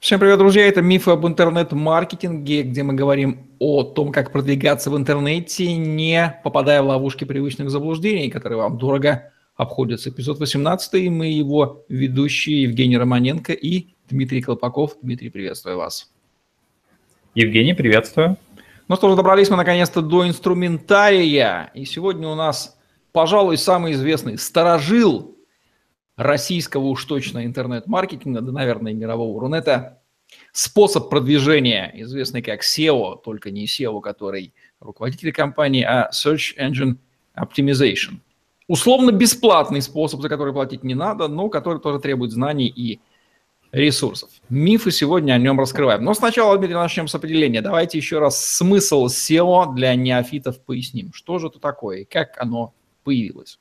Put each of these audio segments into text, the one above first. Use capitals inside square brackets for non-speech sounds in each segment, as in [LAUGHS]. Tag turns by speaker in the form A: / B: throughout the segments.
A: Всем привет, друзья! Это «Мифы об интернет-маркетинге», где мы говорим о том, как продвигаться в интернете, не попадая в ловушки привычных заблуждений, которые вам дорого обходятся. Эпизод 18, и мы его ведущие Евгений Романенко и Дмитрий Колпаков. Дмитрий, приветствую вас.
B: Евгений, приветствую.
A: Ну что ж, добрались мы наконец-то до инструментария. И сегодня у нас, пожалуй, самый известный старожил российского уж точно интернет-маркетинга, да, наверное, мирового Рунета, способ продвижения, известный как SEO, только не SEO, который руководитель компании, а Search Engine Optimization. Условно бесплатный способ, за который платить не надо, но который тоже требует знаний и ресурсов. Мифы сегодня о нем раскрываем. Но сначала, Дмитрий, начнем с определения. Давайте еще раз смысл SEO для неофитов поясним. Что же это такое и как оно появилось?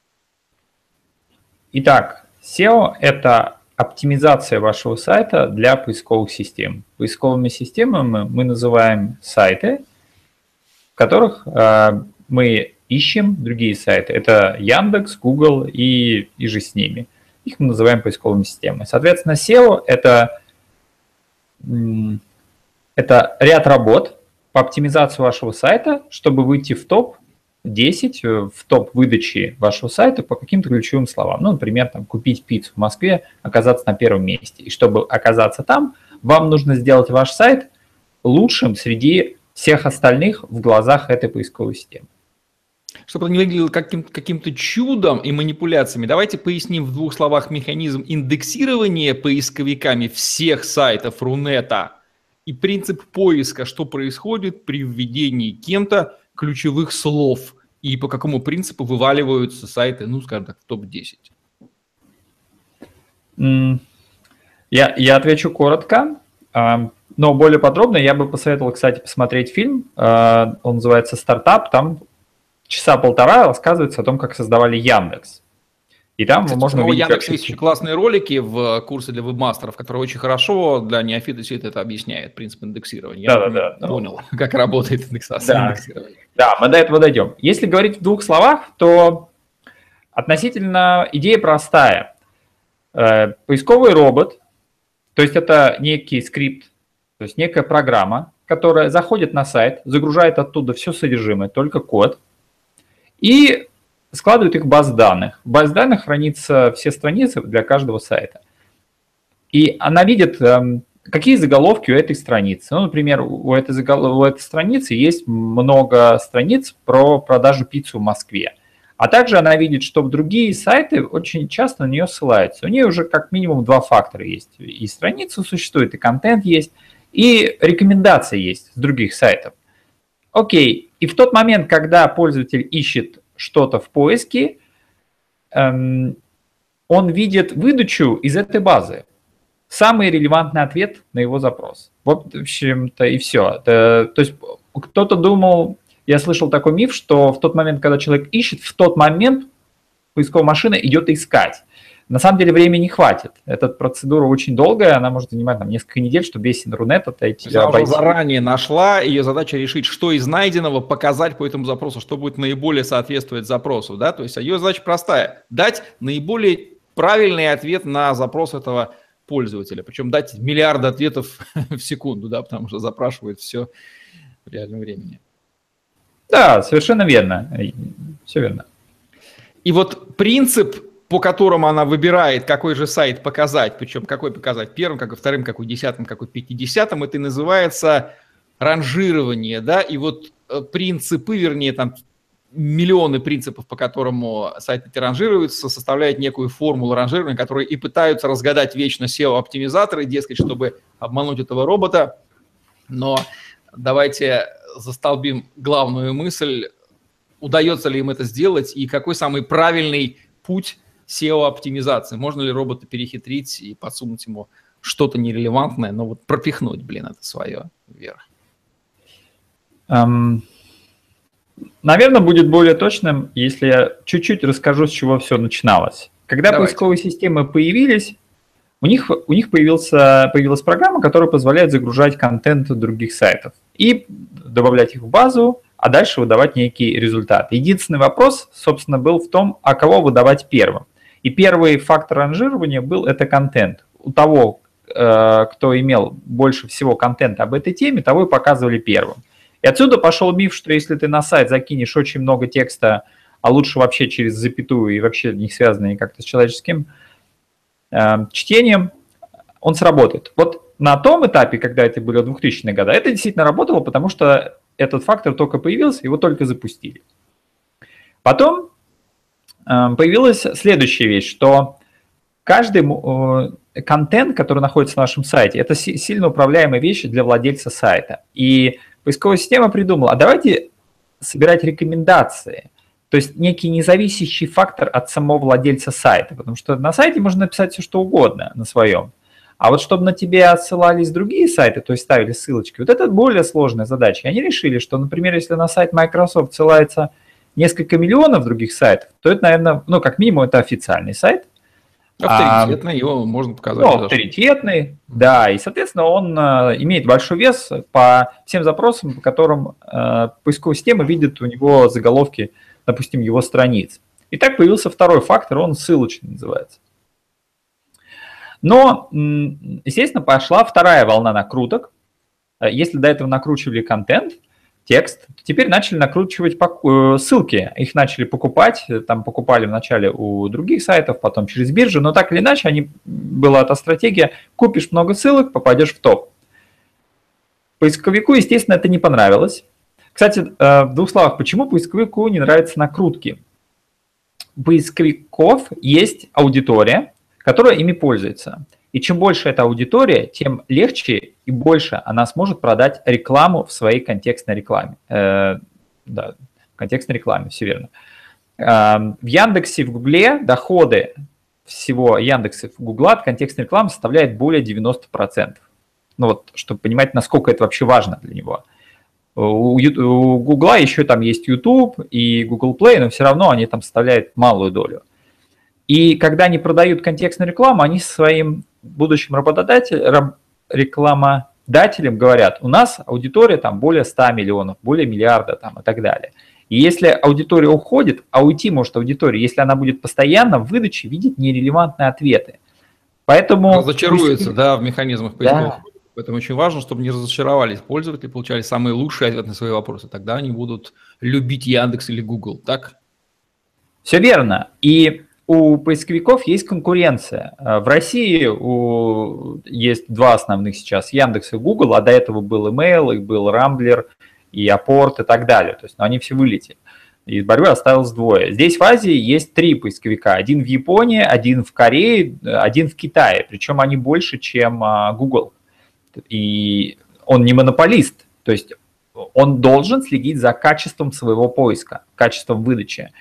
B: Итак, SEO – это оптимизация вашего сайта для поисковых систем. Поисковыми системами мы называем сайты, в которых э, мы ищем другие сайты. Это Яндекс, Google и, и же с ними. Их мы называем поисковыми системами. Соответственно, SEO это, – это ряд работ по оптимизации вашего сайта, чтобы выйти в топ 10 э, в топ выдачи вашего сайта по каким-то ключевым словам. Ну, например, там, купить пиццу в Москве, оказаться на первом месте. И чтобы оказаться там, вам нужно сделать ваш сайт лучшим среди всех остальных в глазах этой поисковой системы.
A: Чтобы это не выглядело каким- каким-то чудом и манипуляциями, давайте поясним в двух словах механизм индексирования поисковиками всех сайтов Рунета и принцип поиска, что происходит при введении кем-то ключевых слов и по какому принципу вываливаются сайты, ну, скажем так, в топ-10?
B: Я, я отвечу коротко, а, но более подробно я бы посоветовал, кстати, посмотреть фильм. А, он называется «Стартап». Там часа полтора рассказывается о том, как создавали Яндекс.
A: И там Кстати, можно увидеть... У Яндекса есть очень классные ролики в курсе для вебмастеров, которые очень хорошо для неофита все это объясняет, принцип индексирования.
B: Да, Я да, да.
A: понял, да. [LAUGHS] как работает индексация.
B: Да. да, мы до этого дойдем. Если говорить в двух словах, то относительно идея простая. Э, поисковый робот, то есть это некий скрипт, то есть некая программа, которая заходит на сайт, загружает оттуда все содержимое, только код, и складывают их в баз данных. В базе данных хранятся все страницы для каждого сайта. И она видит, эм, какие заголовки у этой страницы. Ну, например, у этой, загол... у этой страницы есть много страниц про продажу пиццы в Москве. А также она видит, что в другие сайты очень часто на нее ссылаются. У нее уже как минимум два фактора есть. И страница существует, и контент есть, и рекомендации есть с других сайтов. Окей, и в тот момент, когда пользователь ищет что-то в поиске, эм, он видит выдачу из этой базы. Самый релевантный ответ на его запрос. В общем-то, и все. То есть кто-то думал, я слышал такой миф, что в тот момент, когда человек ищет, в тот момент поисковая машина идет искать. На самом деле времени не хватит. Эта процедура очень долгая, она может занимать там, несколько недель, чтобы весь Рунет отойти.
A: Она уже заранее нашла, ее задача решить, что из найденного показать по этому запросу, что будет наиболее соответствовать запросу. Да? То есть ее задача простая – дать наиболее правильный ответ на запрос этого пользователя. Причем дать миллиарды ответов [LAUGHS] в секунду, да, потому что запрашивает все в реальном времени.
B: Да, совершенно верно. Все верно.
A: И вот принцип по которому она выбирает, какой же сайт показать, причем какой показать первым, какой вторым, какой десятым, какой пятидесятым, это и называется ранжирование, да, и вот э, принципы, вернее, там миллионы принципов, по которому сайты ранжируются, составляют некую формулу ранжирования, которые и пытаются разгадать вечно SEO-оптимизаторы, дескать, чтобы обмануть этого робота. Но давайте застолбим главную мысль, удается ли им это сделать и какой самый правильный путь SEO-оптимизации. Можно ли робота перехитрить и подсунуть ему что-то нерелевантное, но вот пропихнуть, блин, это свое вверх?
B: Um, наверное, будет более точным, если я чуть-чуть расскажу, с чего все начиналось. Когда Давайте. поисковые системы появились, у них, у них появился, появилась программа, которая позволяет загружать контент других сайтов и добавлять их в базу, а дальше выдавать некий результат. Единственный вопрос, собственно, был в том, а кого выдавать первым. И первый фактор ранжирования был это контент. У того э, кто имел больше всего контента об этой теме, того и показывали первым. И отсюда пошел миф, что если ты на сайт закинешь очень много текста, а лучше вообще через запятую и вообще не связанные как-то с человеческим э, чтением, он сработает. Вот на том этапе, когда это были 2000-е годы, это действительно работало, потому что этот фактор только появился, его только запустили. Потом появилась следующая вещь, что каждый контент, который находится на нашем сайте, это сильно управляемая вещь для владельца сайта. И поисковая система придумала, а давайте собирать рекомендации, то есть некий независящий фактор от самого владельца сайта, потому что на сайте можно написать все, что угодно на своем. А вот чтобы на тебе отсылались другие сайты, то есть ставили ссылочки, вот это более сложная задача. И они решили, что, например, если на сайт Microsoft ссылается несколько миллионов других сайтов, то это, наверное, ну, как минимум, это официальный сайт.
A: Авторитетный, а, его можно показать.
B: Ну, авторитетный, да, и, соответственно, он а, имеет большой вес по всем запросам, по которым а, поисковая система видит у него заголовки, допустим, его страниц. И так появился второй фактор, он ссылочный называется. Но, естественно, пошла вторая волна накруток. Если до этого накручивали контент, текст, теперь начали накручивать э, ссылки. Их начали покупать, там покупали вначале у других сайтов, потом через биржу, но так или иначе они, была эта стратегия, купишь много ссылок, попадешь в топ. Поисковику, естественно, это не понравилось. Кстати, э, в двух словах, почему поисковику не нравятся накрутки? У поисковиков есть аудитория, которая ими пользуется. И чем больше эта аудитория, тем легче и больше она сможет продать рекламу в своей контекстной рекламе. Э, да, контекстной рекламе, все верно. Э, в Яндексе, в Гугле доходы всего Яндекса в Гугла от контекстной рекламы составляет более 90%. Ну вот, чтобы понимать, насколько это вообще важно для него. У, Гугла еще там есть YouTube и Google Play, но все равно они там составляют малую долю. И когда они продают контекстную рекламу, они своим будущим работодателем, рекламодателям говорят, у нас аудитория там более 100 миллионов, более миллиарда там и так далее. И если аудитория уходит, а уйти может аудитория, если она будет постоянно в выдаче видеть нерелевантные ответы. Поэтому...
A: Разочаруется, да, в механизмах поисковых. Да. Поэтому очень важно, чтобы не разочаровались пользователи, получали самые лучшие ответы на свои вопросы. Тогда они будут любить Яндекс или Google, так?
B: Все верно. И у поисковиков есть конкуренция. Э, в России у, есть два основных сейчас, Яндекс и Google, а до этого был Email, и был Rambler, и Апорт и так далее. То есть ну, они все вылетели. Из борьбы осталось двое. Здесь в Азии есть три поисковика. Один в Японии, один в Корее, один в Китае. Причем они больше, чем а, Google. И он не монополист. То есть он должен следить за качеством своего поиска, качеством выдачи.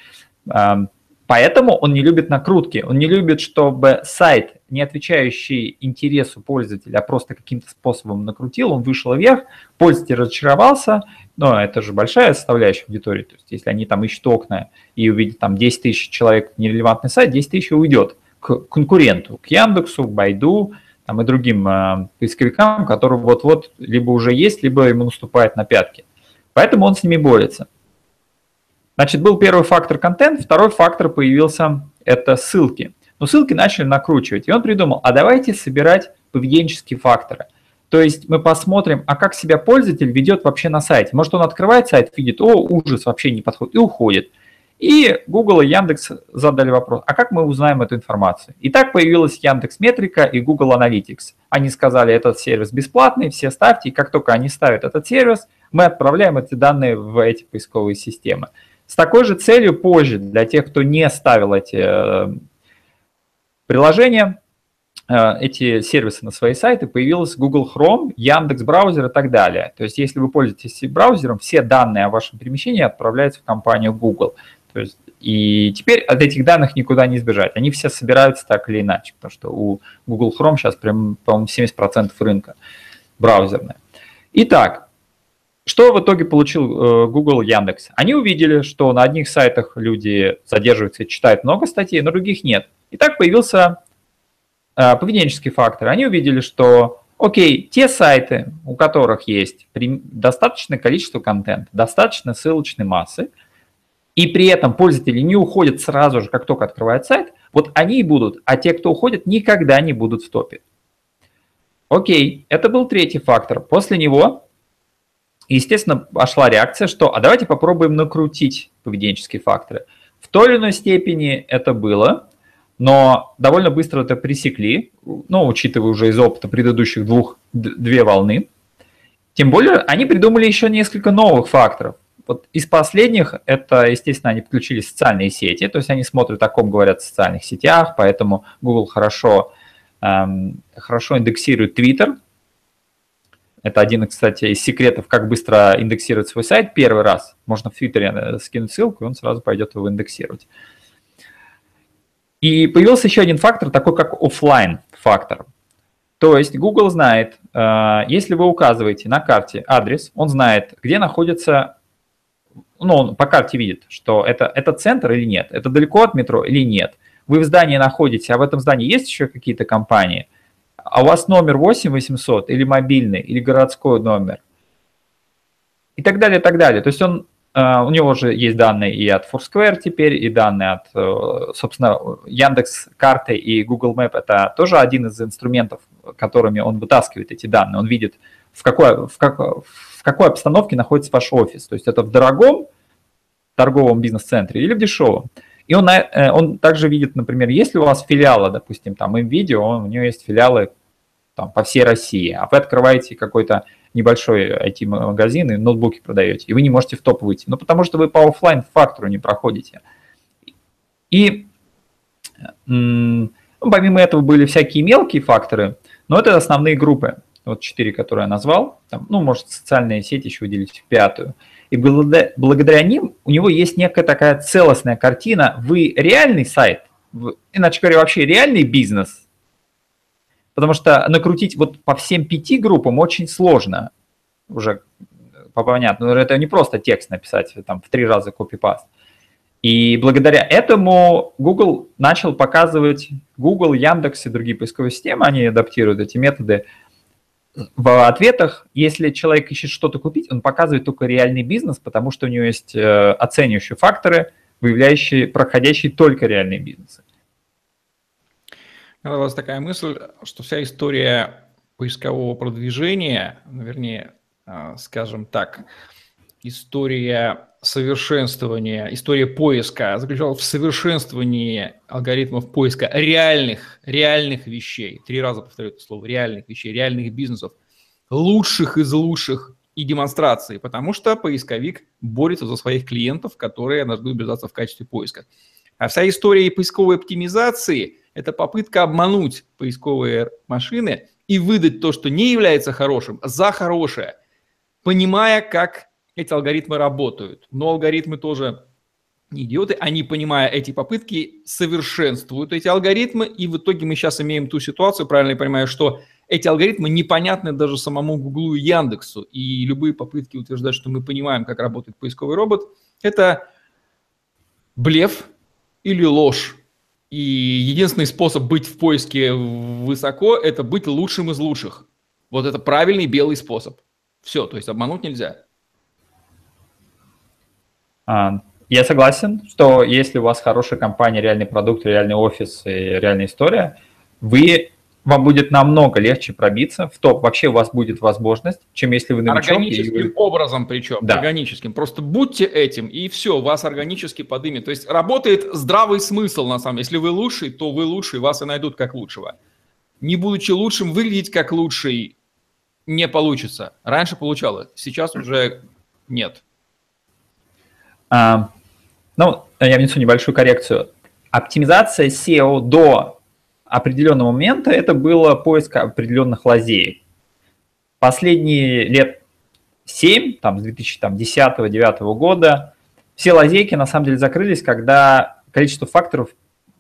B: Поэтому он не любит накрутки, он не любит, чтобы сайт, не отвечающий интересу пользователя, а просто каким-то способом накрутил, он вышел вверх, пользователь разочаровался, но это же большая составляющая аудитории, то есть если они там ищут окна и увидят там 10 тысяч человек нерелевантный сайт, 10 тысяч уйдет к конкуренту, к Яндексу, к Байду там, и другим э, поисковикам, которые вот-вот либо уже есть, либо ему наступает на пятки. Поэтому он с ними борется. Значит, был первый фактор контент, второй фактор появился – это ссылки. Но ссылки начали накручивать, и он придумал, а давайте собирать поведенческие факторы. То есть мы посмотрим, а как себя пользователь ведет вообще на сайте. Может, он открывает сайт, видит, о, ужас, вообще не подходит, и уходит. И Google и Яндекс задали вопрос, а как мы узнаем эту информацию? И так появилась Яндекс Метрика и Google Analytics. Они сказали, этот сервис бесплатный, все ставьте, и как только они ставят этот сервис, мы отправляем эти данные в эти поисковые системы. С такой же целью позже, для тех, кто не ставил эти э, приложения, э, эти сервисы на свои сайты, появился Google Chrome, Яндекс браузер и так далее. То есть, если вы пользуетесь браузером, все данные о вашем перемещении отправляются в компанию Google. То есть, и теперь от этих данных никуда не избежать. Они все собираются так или иначе, потому что у Google Chrome сейчас прям, по-моему, 70% рынка браузерная. Итак, что в итоге получил э, Google Яндекс? Они увидели, что на одних сайтах люди задерживаются и читают много статей, на других нет. И так появился э, поведенческий фактор. Они увидели, что, окей, те сайты, у которых есть достаточное количество контента, достаточно ссылочной массы, и при этом пользователи не уходят сразу же, как только открывают сайт, вот они и будут, а те, кто уходит, никогда не будут в топе. Окей, это был третий фактор. После него, естественно, пошла реакция, что а давайте попробуем накрутить поведенческие факторы. В той или иной степени это было, но довольно быстро это пресекли, ну, учитывая уже из опыта предыдущих двух, две волны. Тем более они придумали еще несколько новых факторов. Вот из последних это, естественно, они подключили социальные сети, то есть они смотрят, о ком говорят в социальных сетях, поэтому Google хорошо, эм, хорошо индексирует Twitter. Это один, кстати, из секретов, как быстро индексировать свой сайт первый раз. Можно в Твиттере э, скинуть ссылку, и он сразу пойдет его индексировать. И появился еще один фактор, такой как офлайн фактор. То есть Google знает, э, если вы указываете на карте адрес, он знает, где находится, ну, он по карте видит, что это, это центр или нет, это далеко от метро или нет. Вы в здании находитесь, а в этом здании есть еще какие-то компании, а у вас номер 8800 или мобильный, или городской номер, и так далее, и так далее. То есть он Uh, у него же есть данные и от Foursquare теперь, и данные от, uh, собственно, Яндекс карты и Google Map. Это тоже один из инструментов, которыми он вытаскивает эти данные. Он видит, в какой, в, как, в какой обстановке находится ваш офис. То есть это в дорогом торговом бизнес-центре или в дешевом. И он, э, он также видит, например, если у вас филиалы, допустим, там MVideo, он, у него есть филиалы там, по всей России, а вы открываете какой-то небольшой IT-магазин и ноутбуки продаете, и вы не можете в топ выйти. Ну, потому что вы по офлайн фактору не проходите. И ну, помимо этого были всякие мелкие факторы, но это основные группы. Вот четыре, которые я назвал. Там, ну, может, социальные сети еще выделить в пятую. И благодаря, ним у него есть некая такая целостная картина. Вы реальный сайт, иначе говоря, вообще реальный бизнес. Потому что накрутить вот по всем пяти группам очень сложно. Уже понятно. Это не просто текст написать там в три раза копипаст. И благодаря этому Google начал показывать, Google, Яндекс и другие поисковые системы, они адаптируют эти методы в ответах, если человек ищет что-то купить, он показывает только реальный бизнес, потому что у него есть э, оценивающие факторы, выявляющие, проходящие только реальные бизнесы.
A: У вас такая мысль, что вся история поискового продвижения, ну, вернее, а, скажем так, история совершенствования, история поиска заключалась в совершенствовании алгоритмов поиска реальных, реальных вещей. Три раза повторю это слово, реальных вещей, реальных бизнесов, лучших из лучших и демонстрации, потому что поисковик борется за своих клиентов, которые должны убеждаться в качестве поиска. А вся история поисковой оптимизации – это попытка обмануть поисковые машины и выдать то, что не является хорошим, за хорошее, понимая, как эти алгоритмы работают. Но алгоритмы тоже не идиоты, они, понимая эти попытки, совершенствуют эти алгоритмы, и в итоге мы сейчас имеем ту ситуацию, правильно я понимаю, что эти алгоритмы непонятны даже самому Гуглу и Яндексу, и любые попытки утверждать, что мы понимаем, как работает поисковый робот, это блеф или ложь. И единственный способ быть в поиске высоко – это быть лучшим из лучших. Вот это правильный белый способ. Все, то есть обмануть нельзя.
B: А, я согласен, что если у вас хорошая компания, реальный продукт, реальный офис и реальная история, вы вам будет намного легче пробиться в топ. Вообще у вас будет возможность, чем если вы
A: новичок. Органическим вы... образом причем, да. органическим. Просто будьте этим, и все, вас органически подымет. То есть работает здравый смысл на самом деле. Если вы лучший, то вы лучший, вас и найдут как лучшего. Не будучи лучшим, выглядеть как лучший не получится. Раньше получалось, сейчас уже нет.
B: А, ну, я внесу небольшую коррекцию. Оптимизация SEO до определенного момента это было поиск определенных лазеек. Последние лет 7, там, с 2010-2009 года, все лазейки на самом деле закрылись, когда количество факторов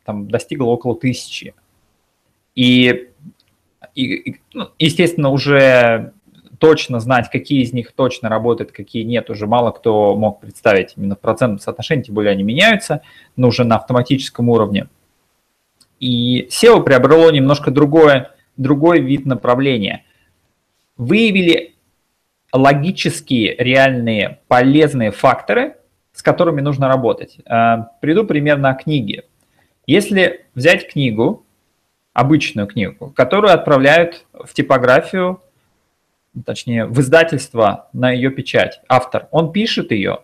B: там, достигло около тысячи. И, и ну, естественно, уже точно знать, какие из них точно работают, какие нет, уже мало кто мог представить именно в процентном соотношении, тем более они меняются, но уже на автоматическом уровне. И SEO приобрело немножко другое, другой вид направления. Выявили логические, реальные, полезные факторы, с которыми нужно работать. Э, приду примерно о книге. Если взять книгу, обычную книгу, которую отправляют в типографию, точнее, в издательство на ее печать. Автор, он пишет ее,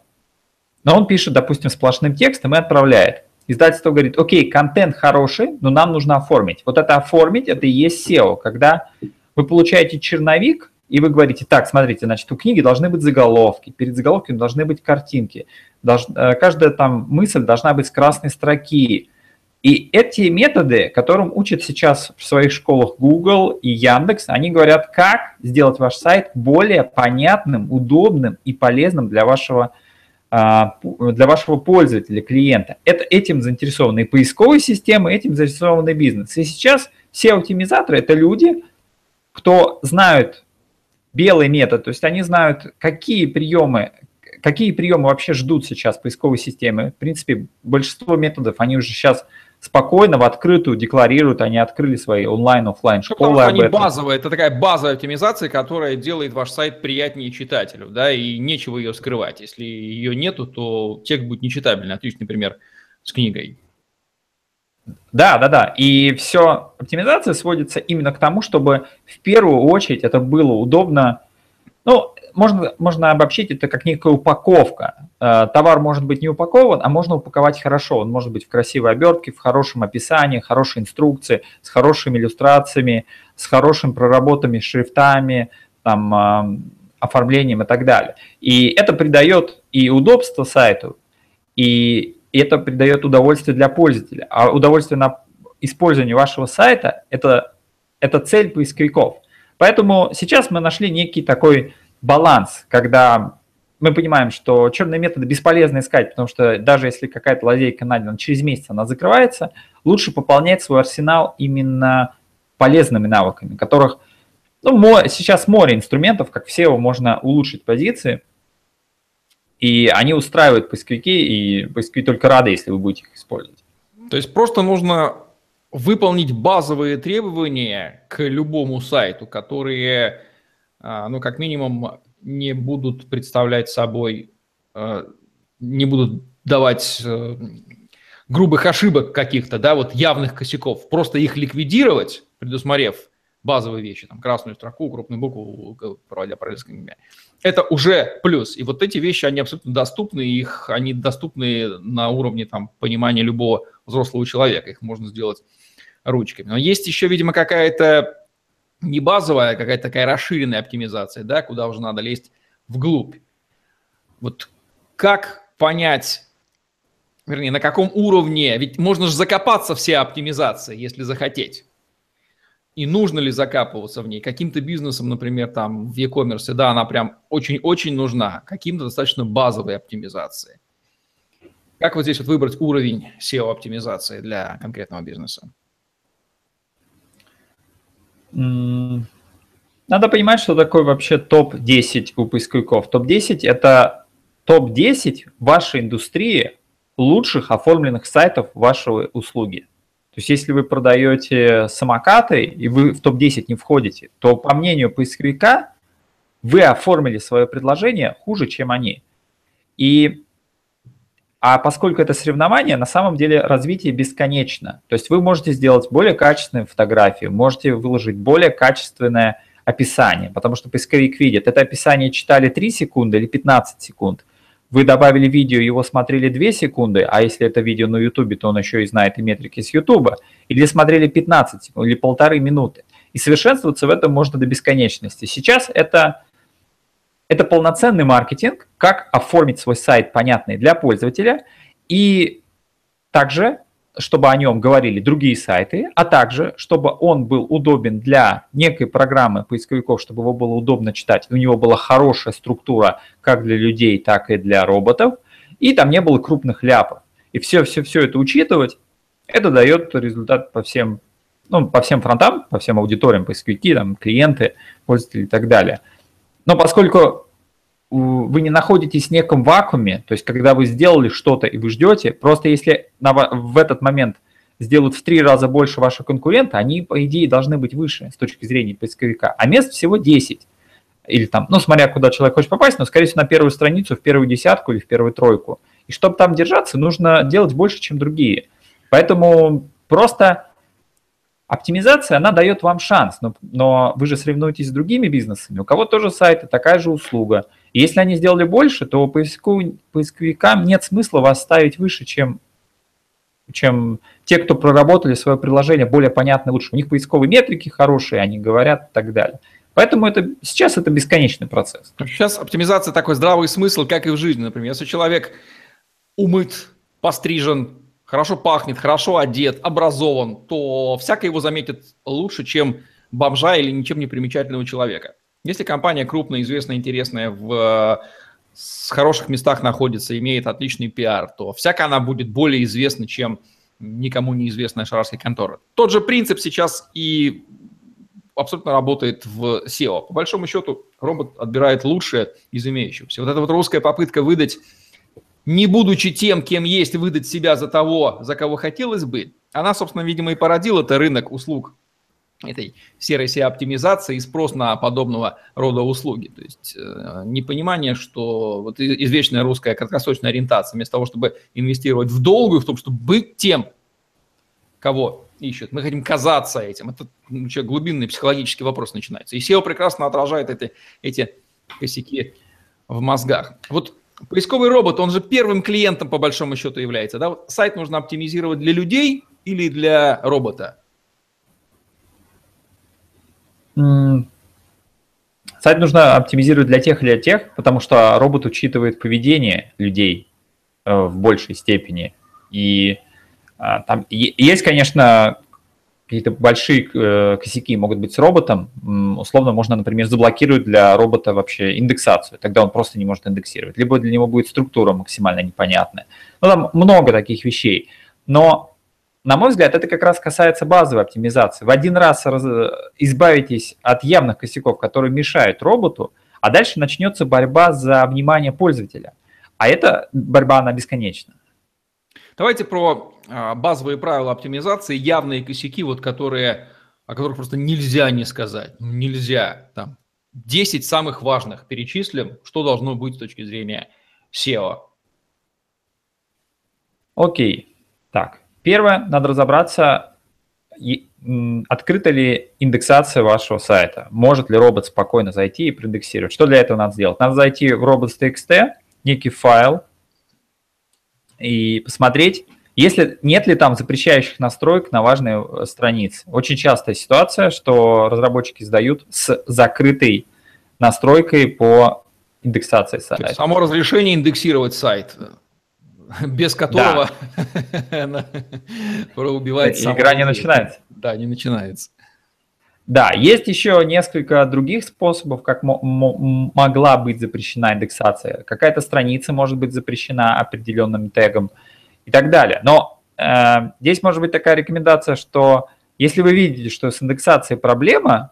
B: но он пишет, допустим, сплошным текстом и отправляет. Издательство говорит, окей, контент хороший, но нам нужно оформить. Вот это оформить, это и есть SEO, когда вы получаете черновик, и вы говорите, так, смотрите, значит, у книги должны быть заголовки, перед заголовками должны быть картинки, долж, э, каждая там мысль должна быть с красной строки. И эти методы, которым учат сейчас в своих школах Google и Яндекс, они говорят, как сделать ваш сайт более понятным, удобным и полезным для вашего а, для вашего пользователя, клиента. Это, этим заинтересованы и поисковые системы, этим заинтересованы бизнес. И сейчас все оптимизаторы – это люди, кто знают белый метод, то есть они знают, какие приемы, какие приемы вообще ждут сейчас поисковой системы. В принципе, большинство методов, они уже сейчас спокойно в открытую декларируют, они открыли свои онлайн, офлайн школы. Потому
A: что они базовые, это такая базовая оптимизация, которая делает ваш сайт приятнее читателю, да, и нечего ее скрывать. Если ее нету, то текст будет нечитабельный. Отличный пример с книгой.
B: Да, да, да. И все, оптимизация сводится именно к тому, чтобы в первую очередь это было удобно. Ну, можно, можно обобщить это как некая упаковка. Э, товар может быть не упакован, а можно упаковать хорошо. Он может быть в красивой обертке, в хорошем описании, хорошей инструкции, с хорошими иллюстрациями, с хорошими проработанными шрифтами, там, э, оформлением и так далее. И это придает и удобство сайту, и это придает удовольствие для пользователя. А удовольствие на использование вашего сайта это, – это цель поисковиков. Поэтому сейчас мы нашли некий такой баланс, когда мы понимаем, что черные методы бесполезно искать, потому что даже если какая-то лазейка найдена, через месяц она закрывается, лучше пополнять свой арсенал именно полезными навыками, которых ну, сейчас море инструментов, как все можно улучшить позиции – и они устраивают поисковики, и поисковики только рады, если вы будете их использовать.
A: То есть просто нужно выполнить базовые требования к любому сайту, которые, ну, как минимум, не будут представлять собой, а, не будут давать э, грубых ошибок каких-то, да, вот явных косяков. Просто их ликвидировать, предусмотрев базовые вещи, там, красную строку, крупную букву, проводя параллельское имя. Это уже плюс. И вот эти вещи, они абсолютно доступны, их, они доступны на уровне там, понимания любого взрослого человека, их можно сделать ручками. Но есть еще, видимо, какая-то не базовая, а какая-то такая расширенная оптимизация, да, куда уже надо лезть вглубь. Вот как понять, вернее, на каком уровне, ведь можно же закопаться все оптимизации, если захотеть и нужно ли закапываться в ней. Каким-то бизнесом, например, там в e-commerce, да, она прям очень-очень нужна, каким-то достаточно базовой оптимизации. Как вот здесь вот выбрать уровень SEO-оптимизации для конкретного бизнеса?
B: Надо понимать, что такое вообще топ-10 у поисковиков. Топ-10 – это топ-10 вашей индустрии лучших оформленных сайтов вашей услуги. То есть если вы продаете самокаты и вы в топ-10 не входите, то по мнению поисковика вы оформили свое предложение хуже, чем они. И, а поскольку это соревнование, на самом деле развитие бесконечно. То есть вы можете сделать более качественную фотографию, можете выложить более качественное описание, потому что поисковик видит, это описание читали 3 секунды или 15 секунд – вы добавили видео, его смотрели 2 секунды, а если это видео на YouTube, то он еще и знает и метрики с YouTube, или смотрели 15 секунд, или полторы минуты. И совершенствоваться в этом можно до бесконечности. Сейчас это, это полноценный маркетинг, как оформить свой сайт понятный для пользователя, и также чтобы о нем говорили другие сайты, а также, чтобы он был удобен для некой программы поисковиков, чтобы его было удобно читать, у него была хорошая структура как для людей, так и для роботов, и там не было крупных ляпов. И все-все-все это учитывать, это дает результат по всем, ну, по всем фронтам, по всем аудиториям, поисковики, там, клиенты, пользователи и так далее. Но поскольку вы не находитесь в неком вакууме, то есть когда вы сделали что-то и вы ждете, просто если в этот момент сделают в три раза больше ваши конкуренты, они, по идее, должны быть выше с точки зрения поисковика, а мест всего 10. Или там, ну, смотря куда человек хочет попасть, но, скорее всего, на первую страницу, в первую десятку или в первую тройку. И чтобы там держаться, нужно делать больше, чем другие. Поэтому просто Оптимизация, она дает вам шанс, но, но вы же соревнуетесь с другими бизнесами, у кого тоже сайты, такая же услуга. И если они сделали больше, то поиску, поисковикам нет смысла вас ставить выше, чем, чем те, кто проработали свое приложение более понятно лучше. У них поисковые метрики хорошие, они говорят и так далее. Поэтому это, сейчас это бесконечный процесс.
A: Сейчас оптимизация такой здравый смысл, как и в жизни, например. Если человек умыт, пострижен, хорошо пахнет, хорошо одет, образован, то всякое его заметит лучше, чем бомжа или ничем не примечательного человека. Если компания крупная, известная, интересная, в с хороших местах находится, имеет отличный пиар, то всяко она будет более известна, чем никому неизвестная шарарская контора. Тот же принцип сейчас и абсолютно работает в SEO. По большому счету, робот отбирает лучшее из имеющихся. Вот эта вот русская попытка выдать, не будучи тем, кем есть, выдать себя за того, за кого хотелось бы, она, собственно, видимо, и породила это рынок услуг этой серой SEO-оптимизации и спрос на подобного рода услуги. То есть э, непонимание, что вот извечная русская краткосрочная ориентация, вместо того, чтобы инвестировать в долгую, в том, чтобы быть тем, кого ищут. Мы хотим казаться этим. Это ну, глубинный психологический вопрос начинается. И SEO прекрасно отражает эти, эти косяки в мозгах. Вот поисковый робот, он же первым клиентом по большому счету является. Да? Сайт нужно оптимизировать для людей или для робота?
B: Сайт нужно оптимизировать для тех или для тех, потому что робот учитывает поведение людей э, в большей степени. И а, там есть, конечно, какие-то большие э, косяки могут быть с роботом. Условно можно, например, заблокировать для робота вообще индексацию. Тогда он просто не может индексировать. Либо для него будет структура максимально непонятная. Ну, там много таких вещей. Но, на мой взгляд, это как раз касается базовой оптимизации. В один раз раз избавитесь от явных косяков, которые мешают роботу, а дальше начнется борьба за внимание пользователя. А эта борьба, она бесконечна.
A: Давайте про а, базовые правила оптимизации, явные косяки, вот которые, о которых просто нельзя не сказать. Нельзя. Там 10 самых важных перечислим, что должно быть с точки зрения SEO.
B: Окей. Так, первое, надо разобраться, открыта ли индексация вашего сайта. Может ли робот спокойно зайти и проиндексировать. Что для этого надо сделать? Надо зайти в robots.txt, некий файл, и посмотреть, если нет ли там запрещающих настроек на важные э, страницы. Очень частая ситуация, что разработчики сдают с закрытой настройкой по индексации сайта.
A: Само разрешение индексировать сайт, [LAUGHS] без которого
B: да. [LAUGHS] [LAUGHS] убивает Игра не начинается.
A: Да, не начинается.
B: Да, есть еще несколько других способов, как могла быть запрещена индексация. Какая-то страница может быть запрещена определенным тегом и так далее. Но э, здесь может быть такая рекомендация, что если вы видите, что с индексацией проблема,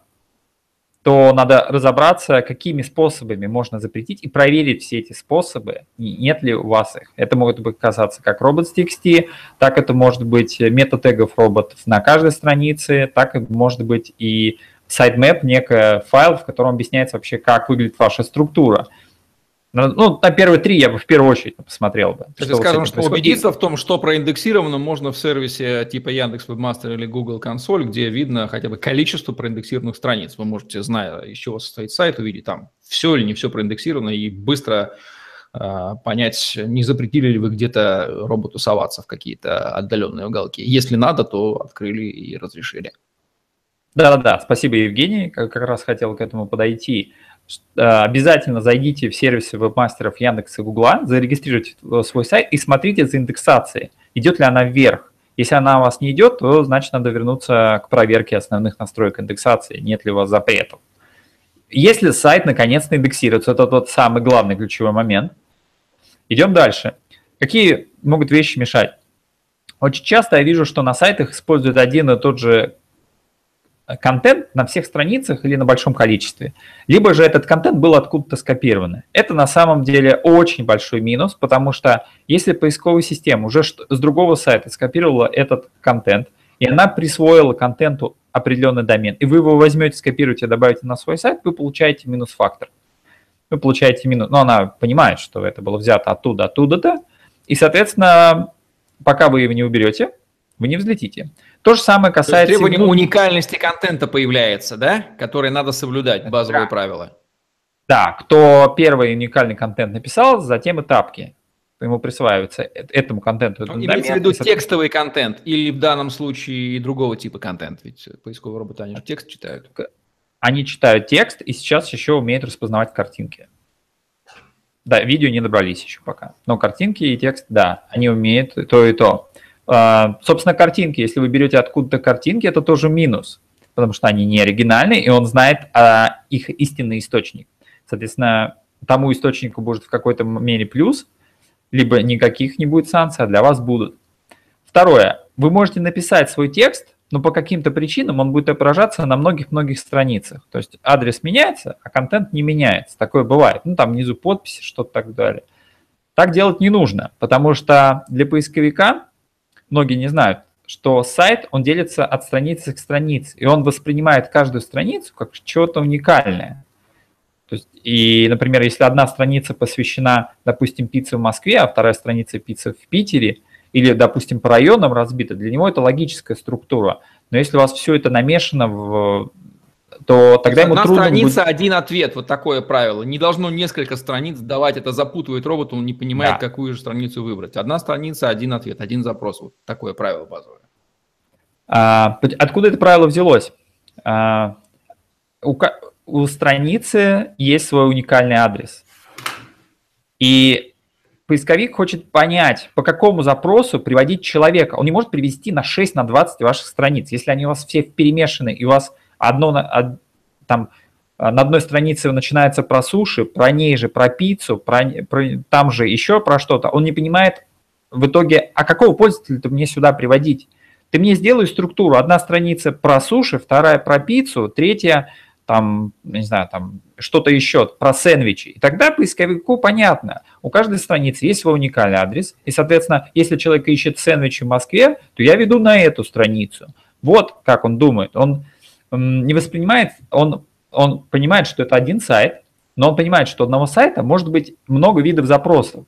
B: то надо разобраться, какими способами можно запретить и проверить все эти способы, нет ли у вас их. Это могут быть казаться как robots.txt, так это может быть мета-тегов роботов на каждой странице, так может быть и sitemap, некий файл, в котором объясняется вообще, как выглядит ваша структура. Ну, ну, на первые три я бы в первую очередь посмотрел бы.
A: Что скажем, что происходит. убедиться в том, что проиндексировано, можно в сервисе типа Яндекс Webmaster или Google Консоль, где видно хотя бы количество проиндексированных страниц. Вы можете, зная, из чего состоит сайт, увидеть там все или не все проиндексировано и быстро э, понять, не запретили ли вы где-то роботу соваться в какие-то отдаленные уголки. Если надо, то открыли и разрешили.
B: Да-да-да, спасибо, Евгений, как, как раз хотел к этому подойти. Э, обязательно зайдите в сервисы вебмастеров Яндекса и Гугла, зарегистрируйте свой сайт и смотрите за индексацией, идет ли она вверх. Если она у вас не идет, то значит надо вернуться к проверке основных настроек индексации, нет ли у вас запретов. Если сайт наконец-то индексируется, это тот самый главный ключевой момент. Идем дальше. Какие могут вещи мешать? Очень часто я вижу, что на сайтах используют один и тот же контент на всех страницах или на большом количестве, либо же этот контент был откуда-то скопирован. Это на самом деле очень большой минус, потому что если поисковая система уже с другого сайта скопировала этот контент, и она присвоила контенту определенный домен, и вы его возьмете, скопируете, добавите на свой сайт, вы получаете минус-фактор. Вы получаете минус, но она понимает, что это было взято оттуда, оттуда-то, и, соответственно, пока вы его не уберете, вы не взлетите. То же самое касается...
A: требование ну, уникальности контента появляется, да? Который надо соблюдать, базовые да. правила.
B: Да, кто первый уникальный контент написал, затем и тапки ему присваивается этому контенту.
A: Ну, имеется в виду текстовый контент или в данном случае другого типа контент, ведь поисковые роботы, они же текст читают.
B: Они читают текст и сейчас еще умеют распознавать картинки. Да, видео не добрались еще пока. Но картинки и текст, да, они умеют то и то. А, собственно, картинки, если вы берете откуда-то картинки, это тоже минус, потому что они не оригинальные, и он знает а, их истинный источник. Соответственно, тому источнику будет в какой-то мере плюс, либо никаких не будет санкций, а для вас будут. Второе. Вы можете написать свой текст, но по каким-то причинам он будет отображаться на многих-многих страницах. То есть адрес меняется, а контент не меняется. Такое бывает. Ну, там внизу подписи, что-то так далее. Так делать не нужно, потому что для поисковика, многие не знают, что сайт, он делится от страницы к странице, и он воспринимает каждую страницу как что-то уникальное. То есть, и, например, если одна страница посвящена, допустим, пицце в Москве, а вторая страница пиццы в Питере – или, допустим, по районам разбито, для него это логическая структура. Но если у вас все это намешано в то тогда ему
A: Одна
B: трудно
A: страница, будет... один ответ, вот такое правило. Не должно несколько страниц давать, это запутывает робот, он не понимает, да. какую же страницу выбрать. Одна страница, один ответ, один запрос. Вот такое правило базовое.
B: А, откуда это правило взялось? А, у, у страницы есть свой уникальный адрес. И поисковик хочет понять, по какому запросу приводить человека. Он не может привести на 6, на 20 ваших страниц. Если они у вас все перемешаны, и у вас одно, там, на одной странице начинается про суши, про ней же про пиццу, про, про, там же еще про что-то, он не понимает в итоге, а какого пользователя-то мне сюда приводить? Ты мне сделай структуру. Одна страница про суши, вторая про пиццу, третья там, не знаю, там что-то еще про сэндвичи. И тогда поисковику понятно, у каждой страницы есть свой уникальный адрес, и, соответственно, если человек ищет сэндвичи в Москве, то я веду на эту страницу. Вот как он думает. Он не воспринимает, он, он понимает, что это один сайт, но он понимает, что одного сайта может быть много видов запросов.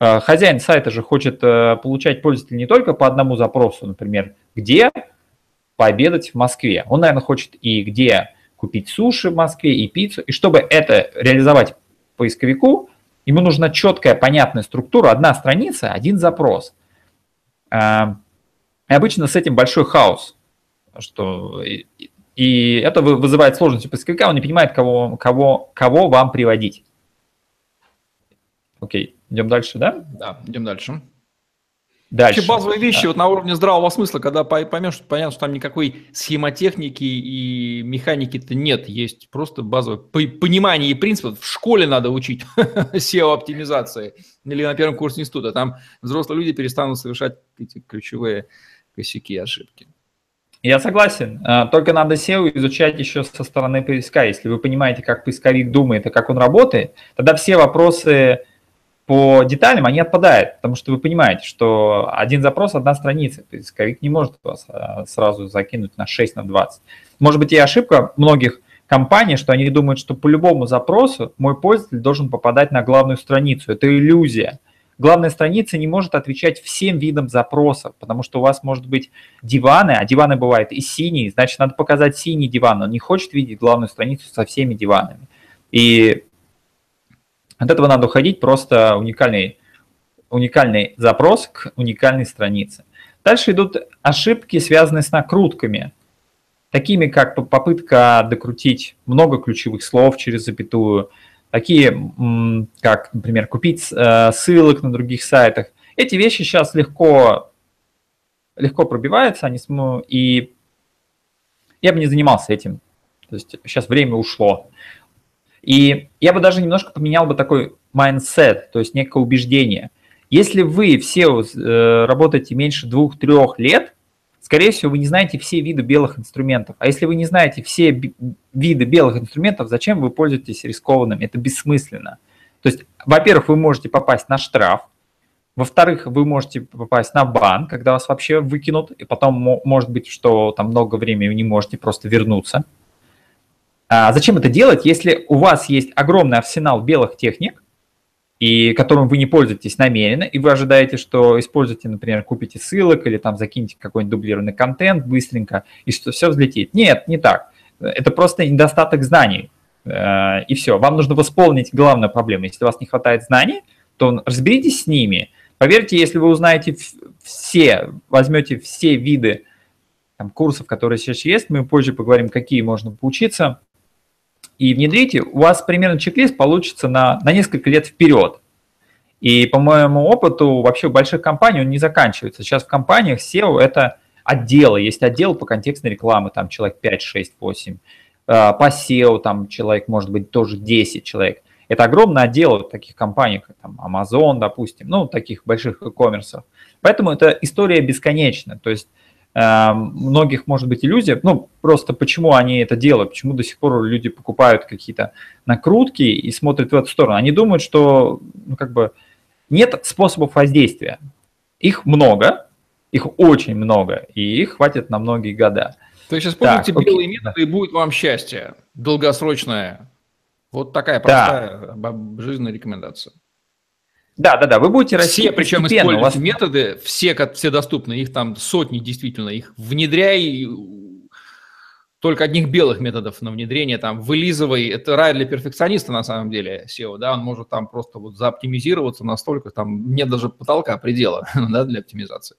B: Э, хозяин сайта же хочет э, получать пользователей не только по одному запросу, например, где пообедать в Москве. Он, наверное, хочет и где купить суши в Москве и пиццу. И чтобы это реализовать поисковику, ему нужна четкая, понятная структура, одна страница, один запрос. А, и обычно с этим большой хаос, что и это вызывает сложности поисковика, он не понимает, кого, кого, кого вам приводить. Окей, идем дальше, да?
A: Да, идем дальше.
B: Дальше.
A: Вообще базовые вещи да. вот на уровне здравого смысла, когда поймешь, что понятно, что там никакой схемотехники и механики-то нет, есть просто базовое понимание и принципов. В школе надо учить [LAUGHS] SEO-оптимизации или на первом курсе института. Там взрослые люди перестанут совершать эти ключевые косяки и ошибки.
B: Я согласен. А, только надо SEO изучать еще со стороны поиска. Если вы понимаете, как поисковик думает и как он работает, тогда все вопросы по деталям они отпадают, потому что вы понимаете, что один запрос, одна страница. Поисковик не может вас а, сразу закинуть на 6, на 20. Может быть и ошибка многих компаний, что они думают, что по любому запросу мой пользователь должен попадать на главную страницу. Это иллюзия. Главная страница не может отвечать всем видам запросов, потому что у вас может быть диваны, а диваны бывают и синие, значит, надо показать синий диван. Он не хочет видеть главную страницу со всеми диванами. И от этого надо уходить, просто уникальный, уникальный запрос к уникальной странице. Дальше идут ошибки, связанные с накрутками, такими как попытка докрутить много ключевых слов через запятую, такие как, например, купить э, ссылок на других сайтах. Эти вещи сейчас легко, легко пробиваются, они, и я бы не занимался этим. То есть сейчас время ушло. И я бы даже немножко поменял бы такой mindset, то есть некое убеждение. Если вы все э, работаете меньше двух-трех лет, скорее всего, вы не знаете все виды белых инструментов. А если вы не знаете все виды белых инструментов, зачем вы пользуетесь рискованными? Это бессмысленно. То есть, во-первых, вы можете попасть на штраф, во-вторых, вы можете попасть на бан, когда вас вообще выкинут, и потом может быть, что там много времени вы не можете просто вернуться. А зачем это делать, если у вас есть огромный арсенал белых техник, и которым вы не пользуетесь намеренно, и вы ожидаете, что используете, например, купите ссылок или там закинете какой-нибудь дублированный контент быстренько, и что все взлетит. Нет, не так. Это просто недостаток знаний. Э, и все. Вам нужно восполнить главную проблему. Если у вас не хватает знаний, то разберитесь с ними. Поверьте, если вы узнаете все, возьмете все виды там, курсов, которые сейчас есть, мы позже поговорим, какие можно поучиться, и внедрите, у вас примерно чек-лист получится на, на несколько лет вперед. И по моему опыту, вообще в больших компаниях он не заканчивается. Сейчас в компаниях SEO это отделы, есть отдел по контекстной рекламе, там человек 5, 6, 8. По SEO там человек может быть тоже 10 человек. Это огромный отдел в таких компаниях, как там Amazon, допустим, ну, таких больших e-commerce. Поэтому эта история бесконечна. То есть многих может быть иллюзия, ну, просто почему они это делают, почему до сих пор люди покупают какие-то накрутки и смотрят в эту сторону. Они думают, что, ну, как бы, нет способов воздействия. Их много, их очень много, и их хватит на многие года.
A: То есть используйте так, белые окей. методы, и будет вам счастье долгосрочное. Вот такая простая да. жизненная рекомендация.
B: Да, да, да, вы будете
A: расти Все, причем используйте вас... методы, все, как все доступны, их там сотни действительно, их внедряй, только одних белых методов на внедрение, там, вылизывай, это рай для перфекциониста на самом деле, SEO, да, он может там просто вот заоптимизироваться настолько, там нет даже потолка, предела, [LAUGHS] да, для оптимизации.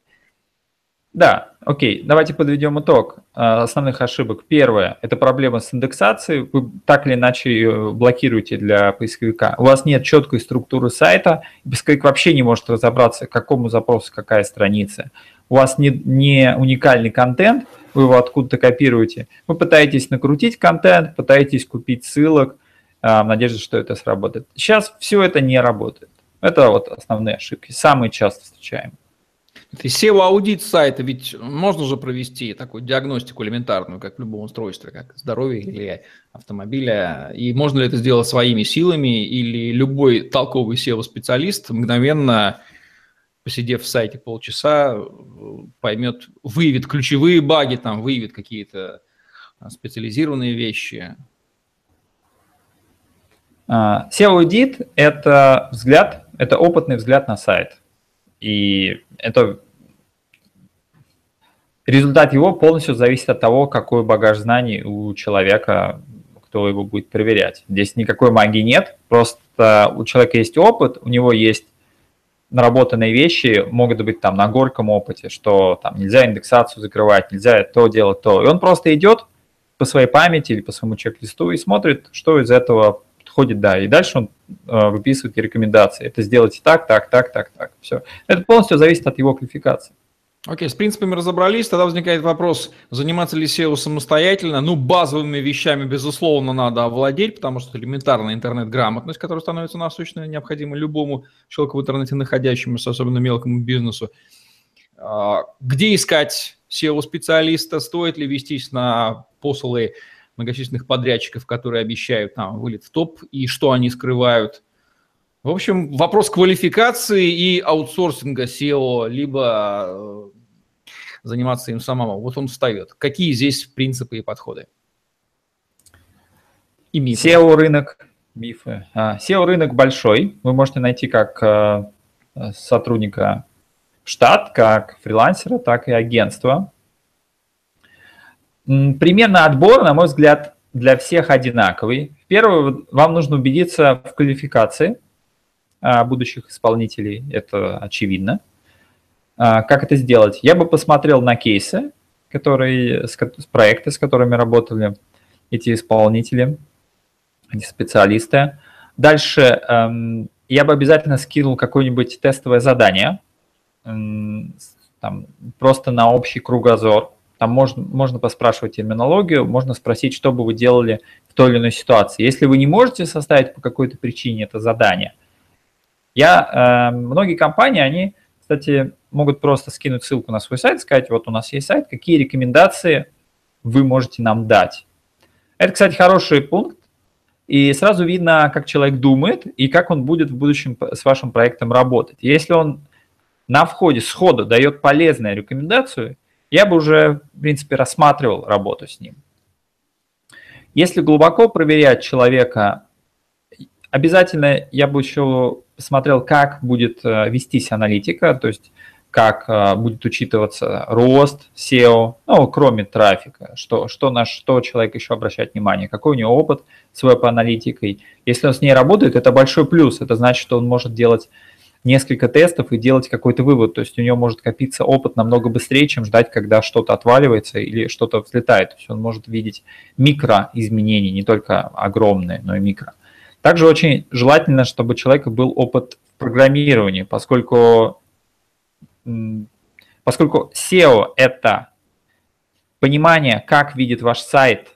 B: Да, окей, давайте подведем итог а, основных ошибок. Первое – это проблема с индексацией. Вы так или иначе ее блокируете для поисковика. У вас нет четкой структуры сайта, поисковик вообще не может разобраться, к какому запросу какая страница. У вас не, не уникальный контент, вы его откуда-то копируете. Вы пытаетесь накрутить контент, пытаетесь купить ссылок а, в надежде, что это сработает. Сейчас все это не работает. Это вот основные ошибки, самые часто встречаемые.
A: SEO-аудит сайта, ведь можно же провести такую диагностику элементарную, как в любом устройстве, как здоровье или автомобиля. И можно ли это сделать своими силами, или любой толковый SEO-специалист мгновенно, посидев в сайте полчаса, поймет, выявит ключевые баги, там, выявит какие-то а, специализированные вещи.
B: А, SEO-аудит – это взгляд, это опытный взгляд на сайт – и это результат его полностью зависит от того, какой багаж знаний у человека, кто его будет проверять. Здесь никакой магии нет, просто у человека есть опыт, у него есть наработанные вещи, могут быть там на горьком опыте, что там нельзя индексацию закрывать, нельзя то делать, то. И он просто идет по своей памяти или по своему чек-листу и смотрит, что из этого подходит, да. И дальше он э, выписывает рекомендации. Это сделайте так, так, так, так, так. Все. Это полностью зависит от его квалификации.
A: Окей, с принципами разобрались. Тогда возникает вопрос, заниматься ли SEO самостоятельно. Ну, базовыми вещами, безусловно, надо овладеть, потому что элементарная интернет-грамотность, которая становится насущной, необходима любому человеку в интернете находящемуся, особенно мелкому бизнесу. А, где искать SEO-специалиста? Стоит ли вестись на посылы многочисленных подрядчиков, которые обещают там вылет в топ, и что они скрывают. В общем, вопрос квалификации и аутсорсинга SEO, либо э, заниматься им самому. Вот он встает. Какие здесь принципы и подходы?
B: И мифы. SEO рынок, мифы. А, SEO рынок большой. Вы можете найти как э, сотрудника штат, как фрилансера, так и агентства. Примерно отбор, на мой взгляд, для всех одинаковый. Первое, вам нужно убедиться в квалификации а, будущих исполнителей, это очевидно. А, как это сделать? Я бы посмотрел на кейсы, которые, проекты, с которыми работали эти исполнители, эти специалисты. Дальше эм, я бы обязательно скинул какое-нибудь тестовое задание, там, просто на общий кругозор, там можно, можно поспрашивать терминологию, можно спросить, что бы вы делали в той или иной ситуации. Если вы не можете составить по какой-то причине это задание, я, э, многие компании, они, кстати, могут просто скинуть ссылку на свой сайт, сказать, вот у нас есть сайт, какие рекомендации вы можете нам дать. Это, кстати, хороший пункт, и сразу видно, как человек думает и как он будет в будущем с вашим проектом работать. Если он на входе сходу дает полезную рекомендацию – я бы уже, в принципе, рассматривал работу с ним. Если глубоко проверять человека, обязательно я бы еще посмотрел, как будет э, вестись аналитика, то есть как э, будет учитываться рост SEO, ну, кроме трафика, что, что на что человек еще обращает внимание, какой у него опыт свой по аналитикой. Если он с ней работает, это большой плюс, это значит, что он может делать несколько тестов и делать какой-то вывод, то есть у него может копиться опыт намного быстрее, чем ждать, когда что-то отваливается или что-то взлетает, то есть он может видеть микроизменения, не только огромные, но и микро. Также очень желательно, чтобы у человека был опыт в программировании, поскольку поскольку SEO – это понимание, как видит ваш сайт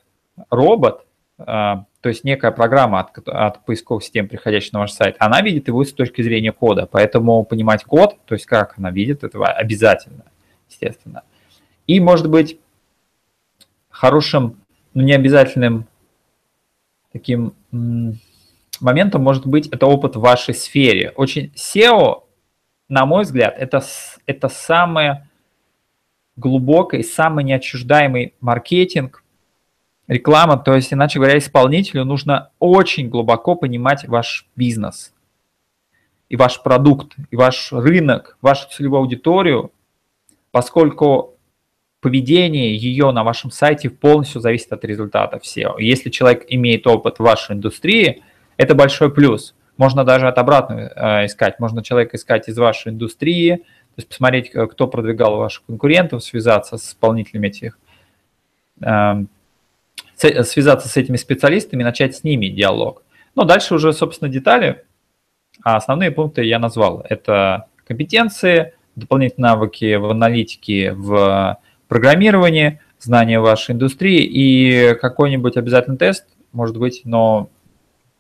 B: робот, то есть некая программа от, от поисковых систем, приходящая на ваш сайт, она видит его с точки зрения кода. Поэтому понимать код, то есть как она видит, это обязательно, естественно. И может быть хорошим, но не обязательным таким моментом может быть это опыт в вашей сфере. Очень SEO на мой взгляд, это, это самый глубокий, самый неотчуждаемый маркетинг, реклама. То есть, иначе говоря, исполнителю нужно очень глубоко понимать ваш бизнес и ваш продукт, и ваш рынок, вашу целевую аудиторию, поскольку поведение ее на вашем сайте полностью зависит от результата SEO. Если человек имеет опыт в вашей индустрии, это большой плюс. Можно даже от обратного э, искать. Можно человека искать из вашей индустрии, то есть посмотреть, кто продвигал ваших конкурентов, связаться с исполнителями этих, эм, связаться с этими специалистами, начать с ними диалог. Но дальше уже, собственно, детали. А основные пункты я назвал. Это компетенции, дополнительные навыки в аналитике, в программировании, знания вашей индустрии и какой-нибудь обязательный тест, может быть, но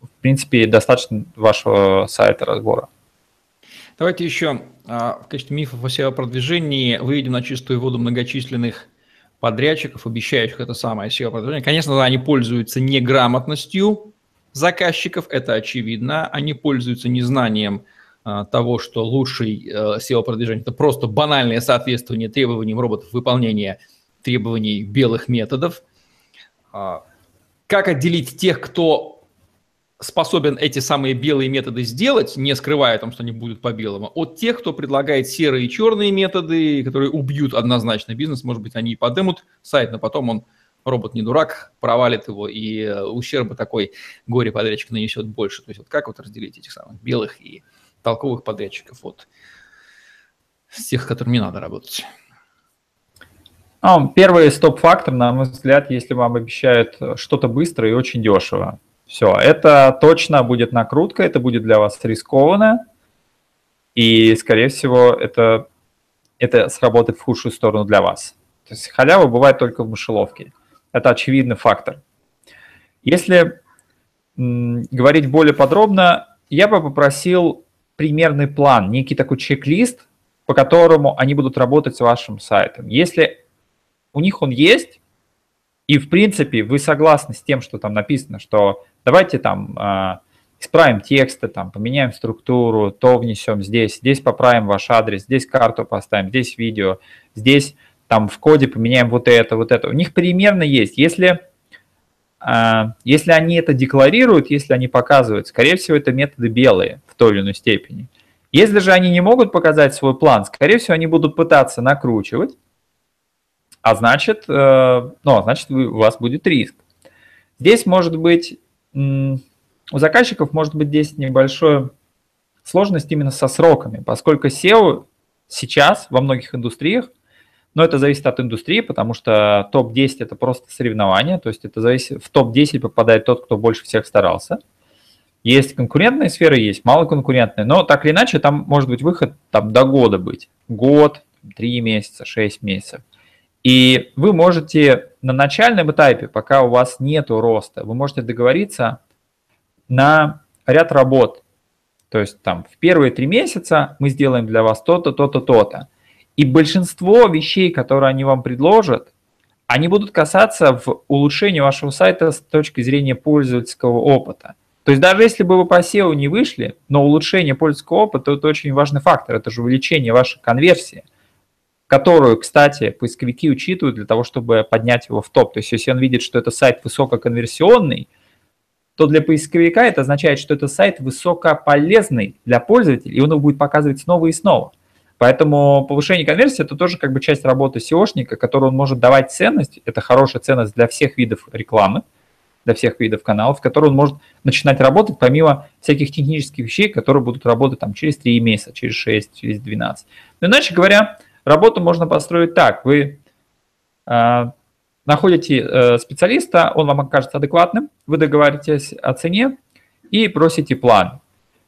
B: в принципе, достаточно вашего сайта разбора.
A: Давайте еще а, в качестве мифов о SEO-продвижении выведем на чистую воду многочисленных подрядчиков, обещающих это самое SEO-продвижение. Конечно, они пользуются неграмотностью заказчиков, это очевидно. Они пользуются незнанием а, того, что лучший э, SEO-продвижение – это просто банальное соответствование требованиям роботов выполнения требований белых методов. А, как отделить тех, кто способен эти самые белые методы сделать, не скрывая там, что они будут по белому, от тех, кто предлагает серые и черные методы, которые убьют однозначно бизнес, может быть, они и подымут сайт, но потом он, робот не дурак, провалит его, и э, ущерба такой горе-подрядчик нанесет больше. То есть вот как вот разделить этих самых белых и толковых подрядчиков от тех, которым не надо работать?
B: А, первый стоп-фактор, на мой взгляд, если вам обещают что-то быстро и очень дешево. Все, это точно будет накрутка, это будет для вас рискованно, и, скорее всего, это, это сработает в худшую сторону для вас. То есть халява бывает только в мышеловке. Это очевидный фактор. Если м, говорить более подробно, я бы попросил примерный план, некий такой чек-лист, по которому они будут работать с вашим сайтом. Если у них он есть, и в принципе вы согласны с тем, что там написано, что давайте там э, исправим тексты, там, поменяем структуру, то внесем здесь, здесь поправим ваш адрес, здесь карту поставим, здесь видео, здесь там в коде поменяем вот это, вот это. У них примерно есть. Если, э, если они это декларируют, если они показывают, скорее всего, это методы белые в той или иной степени. Если же они не могут показать свой план, скорее всего, они будут пытаться накручивать, а значит, э, ну, значит у вас будет риск. Здесь может быть у заказчиков может быть здесь небольшая сложность именно со сроками, поскольку SEO сейчас во многих индустриях, но это зависит от индустрии, потому что топ-10 это просто соревнование, то есть это зависит, в топ-10 попадает тот, кто больше всех старался. Есть конкурентные сферы, есть малоконкурентные, но так или иначе там может быть выход там, до года быть. Год, три месяца, шесть месяцев. И вы можете на начальном этапе, пока у вас нет роста, вы можете договориться на ряд работ. То есть там в первые три месяца мы сделаем для вас то-то, то-то, то-то. И большинство вещей, которые они вам предложат, они будут касаться в улучшении вашего сайта с точки зрения пользовательского опыта. То есть даже если бы вы по SEO не вышли, но улучшение пользовательского опыта – это очень важный фактор, это же увеличение вашей конверсии которую, кстати, поисковики учитывают для того, чтобы поднять его в топ. То есть если он видит, что это сайт высококонверсионный, то для поисковика это означает, что это сайт высокополезный для пользователя, и он его будет показывать снова и снова. Поэтому повышение конверсии – это тоже как бы часть работы SEOшника, которую он может давать ценность. Это хорошая ценность для всех видов рекламы, для всех видов каналов, в которой он может начинать работать помимо всяких технических вещей, которые будут работать там через 3 месяца, через 6, через 12. Но иначе говоря, работу можно построить так. Вы э, находите э, специалиста, он вам окажется адекватным, вы договариваетесь о цене и просите план.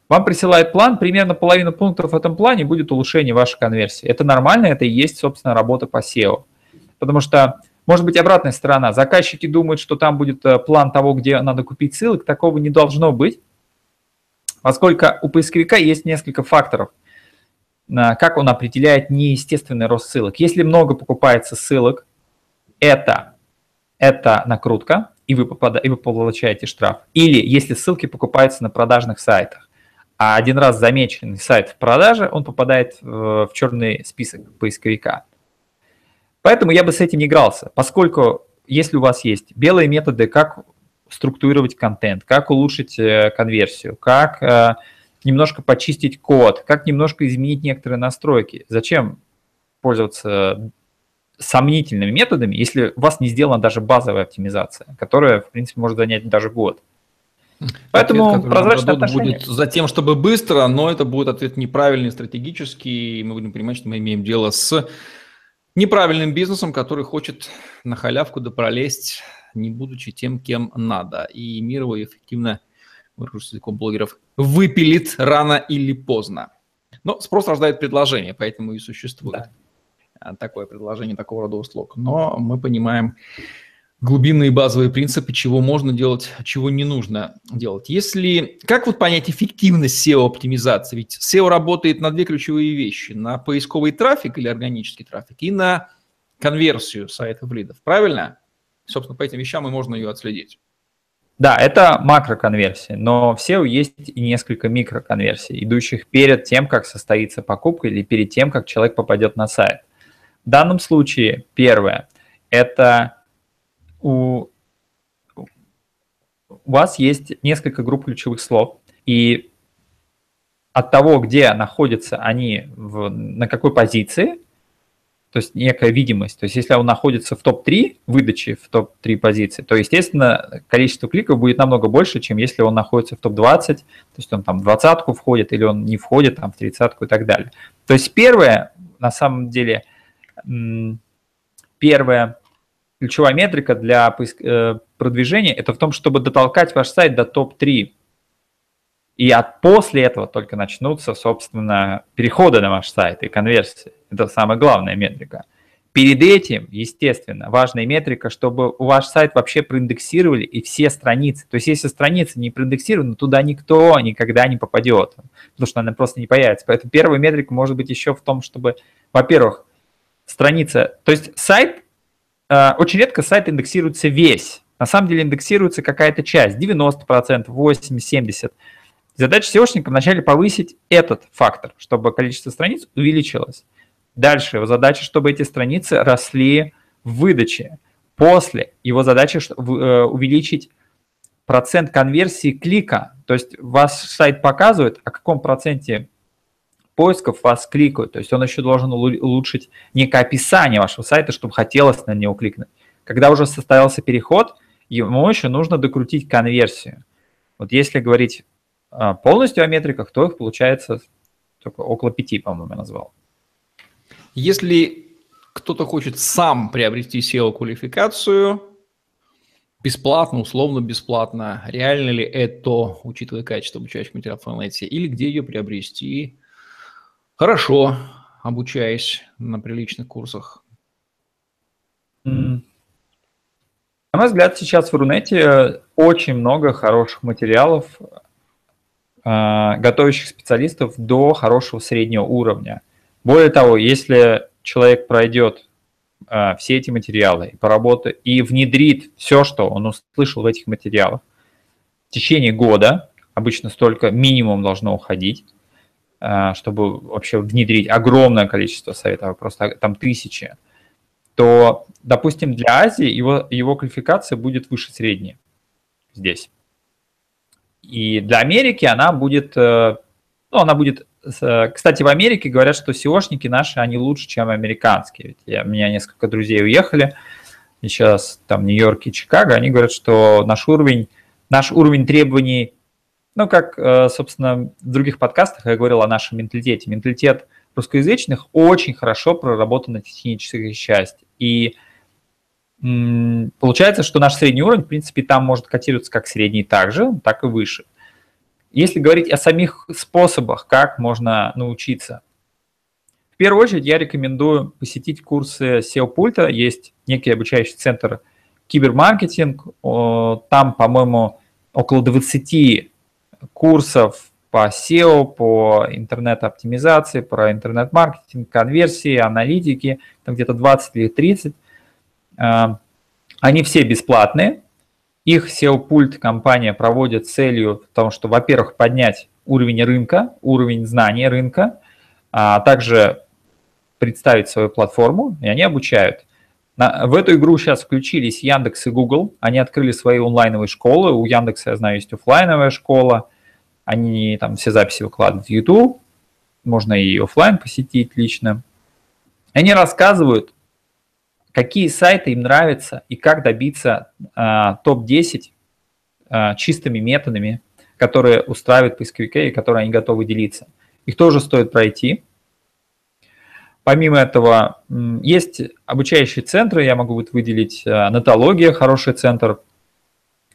B: Вам присылает план, примерно половина пунктов в этом плане будет улучшение вашей конверсии. Это нормально, это и есть, собственно, работа по SEO. Потому что может быть обратная сторона. Заказчики думают, что там будет э, план того, где надо купить ссылок. Такого не должно быть, поскольку у поисковика есть несколько факторов, как он определяет неестественный рост ссылок. Если много покупается ссылок, это, это накрутка, и вы, попада, и вы получаете штраф. Или если ссылки покупаются на продажных сайтах, а один раз замеченный сайт в продаже, он попадает в, в черный список поисковика. Поэтому я бы с этим не игрался, поскольку если у вас есть белые методы, как структурировать контент, как улучшить э, конверсию, как э, немножко почистить код, как немножко изменить некоторые настройки. Зачем пользоваться сомнительными методами, если у вас не сделана даже базовая оптимизация, которая, в принципе, может занять даже год.
A: Поэтому ответ, прозрачное отношение. будет за тем, чтобы быстро, но это будет ответ неправильный, стратегический, и мы будем понимать, что мы имеем дело с неправильным бизнесом, который хочет на халявку да пролезть, не будучи тем, кем надо. И мир его эффективно, языком блогеров, выпилит рано или поздно. Но спрос рождает предложение, поэтому и существует да. такое предложение, такого рода услуг. Но мы понимаем, глубинные базовые принципы, чего можно делать, чего не нужно делать. Если, как вот понять эффективность SEO-оптимизации? Ведь SEO работает на две ключевые вещи. На поисковый трафик или органический трафик и на конверсию сайтов лидов. Правильно? Собственно, по этим вещам и можно ее отследить.
B: Да, это макроконверсия, но в SEO есть и несколько микроконверсий, идущих перед тем, как состоится покупка или перед тем, как человек попадет на сайт. В данном случае первое – это у, у вас есть несколько групп ключевых слов, и от того, где находятся они, в, на какой позиции, то есть некая видимость. То есть если он находится в топ-3 выдачи, в топ-3 позиции, то, естественно, количество кликов будет намного больше, чем если он находится в топ-20, то есть он там в двадцатку входит или он не входит там в тридцатку и так далее. То есть первое, на самом деле, первое, ключевая метрика для э, продвижения – это в том, чтобы дотолкать ваш сайт до топ-3. И от, после этого только начнутся, собственно, переходы на ваш сайт и конверсии. Это самая главная метрика. Перед этим, естественно, важная метрика, чтобы ваш сайт вообще проиндексировали и все страницы. То есть если страница не проиндексирована, туда никто никогда не попадет, потому что она просто не появится. Поэтому первая метрика может быть еще в том, чтобы, во-первых, страница, то есть сайт Э, очень редко сайт индексируется весь. На самом деле индексируется какая-то часть, 90%, 80%, 70%. Задача SEOшника вначале повысить этот фактор, чтобы количество страниц увеличилось. Дальше его задача, чтобы эти страницы росли в выдаче. После его задача э, увеличить процент конверсии клика. То есть ваш сайт показывает, о каком проценте поисков вас кликают. То есть он еще должен улучшить некое описание вашего сайта, чтобы хотелось на него кликнуть. Когда уже состоялся переход, ему еще нужно докрутить конверсию. Вот если говорить полностью о метриках, то их получается только около пяти, по-моему, я назвал.
A: Если кто-то хочет сам приобрести SEO-квалификацию, бесплатно, условно бесплатно, реально ли это, учитывая качество обучающих материалов в интернете, или где ее приобрести, Хорошо, обучаясь на приличных курсах.
B: На мой взгляд, сейчас в Рунете очень много хороших материалов, а, готовящих специалистов до хорошего среднего уровня. Более того, если человек пройдет а, все эти материалы и поработает и внедрит все, что он услышал в этих материалах в течение года, обычно столько минимум должно уходить, Э, чтобы вообще внедрить огромное количество советов, просто там тысячи, то, допустим, для Азии его, его квалификация будет выше средней здесь. И для Америки она будет, ну, она будет, кстати, в Америке говорят, что SEOшники наши, они лучше, чем американские. Ведь я, у меня несколько друзей уехали, сейчас там в Нью-Йорке и Чикаго, они говорят, что наш уровень, наш уровень требований, ну, как, собственно, в других подкастах я говорил о нашем менталитете. Менталитет русскоязычных очень хорошо проработана техническая часть. И получается, что наш средний уровень, в принципе, там может котироваться как средний также, так и выше. Если говорить о самих способах, как можно научиться, в первую очередь я рекомендую посетить курсы SEO-пульта. Есть некий обучающий центр кибермаркетинг. Там, по-моему, около 20 курсов по SEO, по интернет-оптимизации, про интернет-маркетинг, конверсии, аналитики, там где-то 20 или 30. А, они все бесплатные. Их SEO-пульт компания проводит целью в том, что, во-первых, поднять уровень рынка, уровень знания рынка, а также представить свою платформу, и они обучают. На, в эту игру сейчас включились Яндекс и Google. Они открыли свои онлайновые школы. У Яндекса, я знаю, есть офлайновая школа. Они там все записи выкладывают в YouTube, можно и офлайн посетить лично. Они рассказывают, какие сайты им нравятся и как добиться а, топ-10 а, чистыми методами, которые устраивают поисковики и которые они готовы делиться. Их тоже стоит пройти. Помимо этого, есть обучающие центры, я могу выделить а, Натология, хороший центр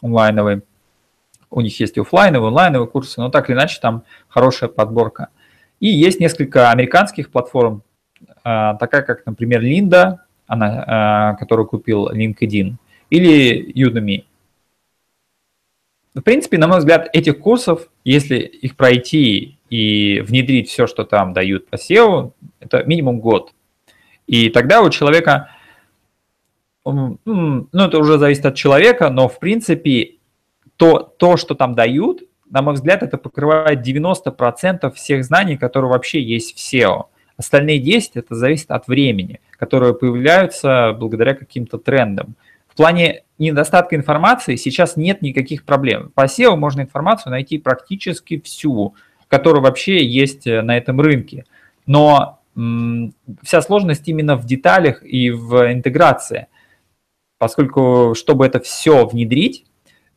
B: онлайновый, у них есть и офлайновые, и онлайновые курсы, но так или иначе там хорошая подборка. И есть несколько американских платформ, а, такая как, например, Линда, она, а, которую купил LinkedIn, или Udemy. В принципе, на мой взгляд, этих курсов, если их пройти и внедрить все, что там дают по SEO, это минимум год. И тогда у человека, ну, это уже зависит от человека, но в принципе то, то, что там дают, на мой взгляд, это покрывает 90% всех знаний, которые вообще есть в SEO. Остальные 10 это зависит от времени, которые появляются благодаря каким-то трендам. В плане недостатка информации сейчас нет никаких проблем. По SEO можно информацию найти практически всю, которая вообще есть э, на этом рынке. Но вся сложность именно в деталях и в интеграции. Поскольку, чтобы это все внедрить,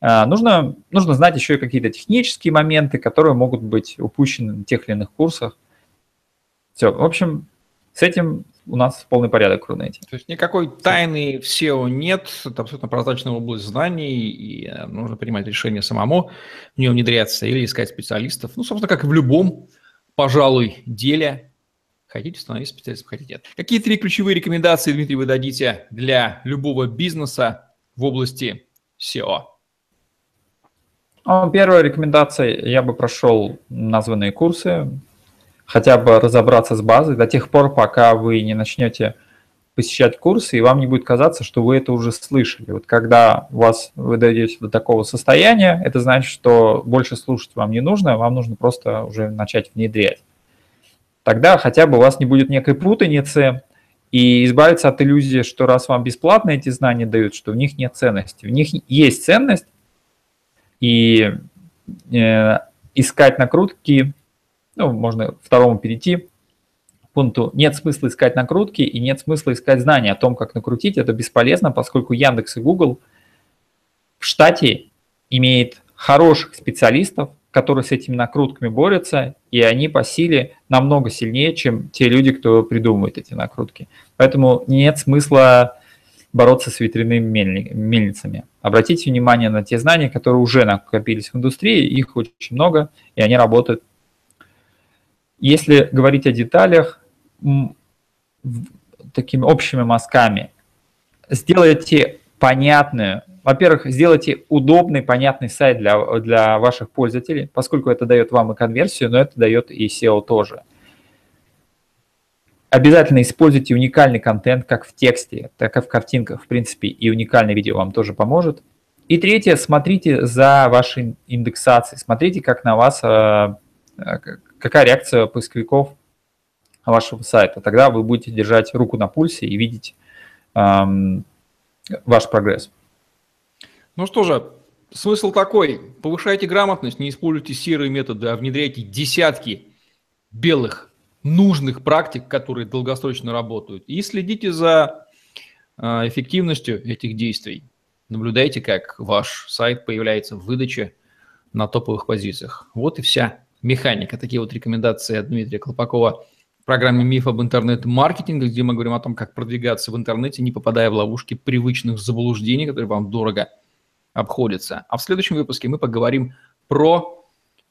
B: а, нужно, нужно знать еще и какие-то технические моменты, которые могут быть упущены на тех или иных курсах. Все, в общем, с этим у нас полный порядок в Рунете.
A: То есть никакой тайны в SEO нет, это абсолютно прозрачная область знаний, и э, нужно принимать решение самому в нее внедряться или искать специалистов. Ну, собственно, как и в любом, пожалуй, деле. Хотите становиться специалистом, хотите нет. Какие три ключевые рекомендации, Дмитрий, вы дадите для любого бизнеса в области SEO?
B: Ну, первая рекомендация, я бы прошел названные курсы, хотя бы разобраться с базой до тех пор, пока вы не начнете посещать курсы, и вам не будет казаться, что вы это уже слышали. Вот когда вас вы дойдете до такого состояния, это значит, что больше слушать вам не нужно, вам нужно просто уже начать внедрять. Тогда хотя бы у вас не будет некой путаницы, и избавиться от иллюзии, что раз вам бесплатно эти знания дают, что в них нет ценности. В них есть ценность, и э, искать накрутки, ну, можно второму перейти, пункту нет смысла искать накрутки и нет смысла искать знания о том, как накрутить. Это бесполезно, поскольку Яндекс и Google в штате имеет хороших специалистов, которые с этими накрутками борются, и они по силе намного сильнее, чем те люди, кто придумывает эти накрутки. Поэтому нет смысла бороться с ветряными мельницами. Обратите внимание на те знания, которые уже накопились в индустрии, их очень много, и они работают. Если говорить о деталях, такими общими мазками, сделайте понятную, во-первых, сделайте удобный, понятный сайт для, для ваших пользователей, поскольку это дает вам и конверсию, но это дает и SEO тоже – Обязательно используйте уникальный контент как в тексте, так и в картинках, в принципе, и уникальное видео вам тоже поможет. И третье, смотрите за вашей индексацией, смотрите, как на вас, э, э, какая реакция поисковиков вашего сайта. Тогда вы будете держать руку на пульсе и видеть эм, ваш прогресс.
A: Ну что же, Смысл такой. Повышайте грамотность, не используйте серые методы, а внедряйте десятки белых, нужных практик, которые долгосрочно работают. И следите за а, эффективностью этих действий. Наблюдайте, как ваш сайт появляется в выдаче на топовых позициях. Вот и вся механика. Такие вот рекомендации от Дмитрия Колпакова в программе «Миф об интернет-маркетинге», где мы говорим о том, как продвигаться в интернете, не попадая в ловушки привычных заблуждений, которые вам дорого обходятся. А в следующем выпуске мы поговорим про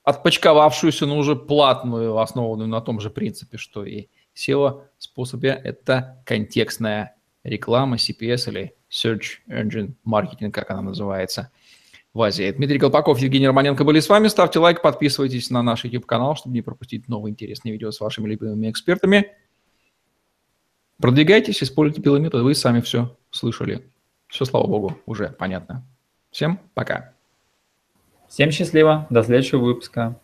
A: отпочковавшуюся, но уже платную, основанную на том же принципе, что и SEO способе, это контекстная реклама, CPS или Search Engine Marketing, как она называется в Азии. Дмитрий Колпаков, Евгений Романенко были с вами. Ставьте лайк, подписывайтесь на наш YouTube-канал, чтобы не пропустить новые интересные видео с вашими любимыми экспертами. Продвигайтесь, используйте белый метод, вы сами все слышали. Все, слава богу, уже понятно. Всем пока.
B: Всем счастливо, до следующего выпуска.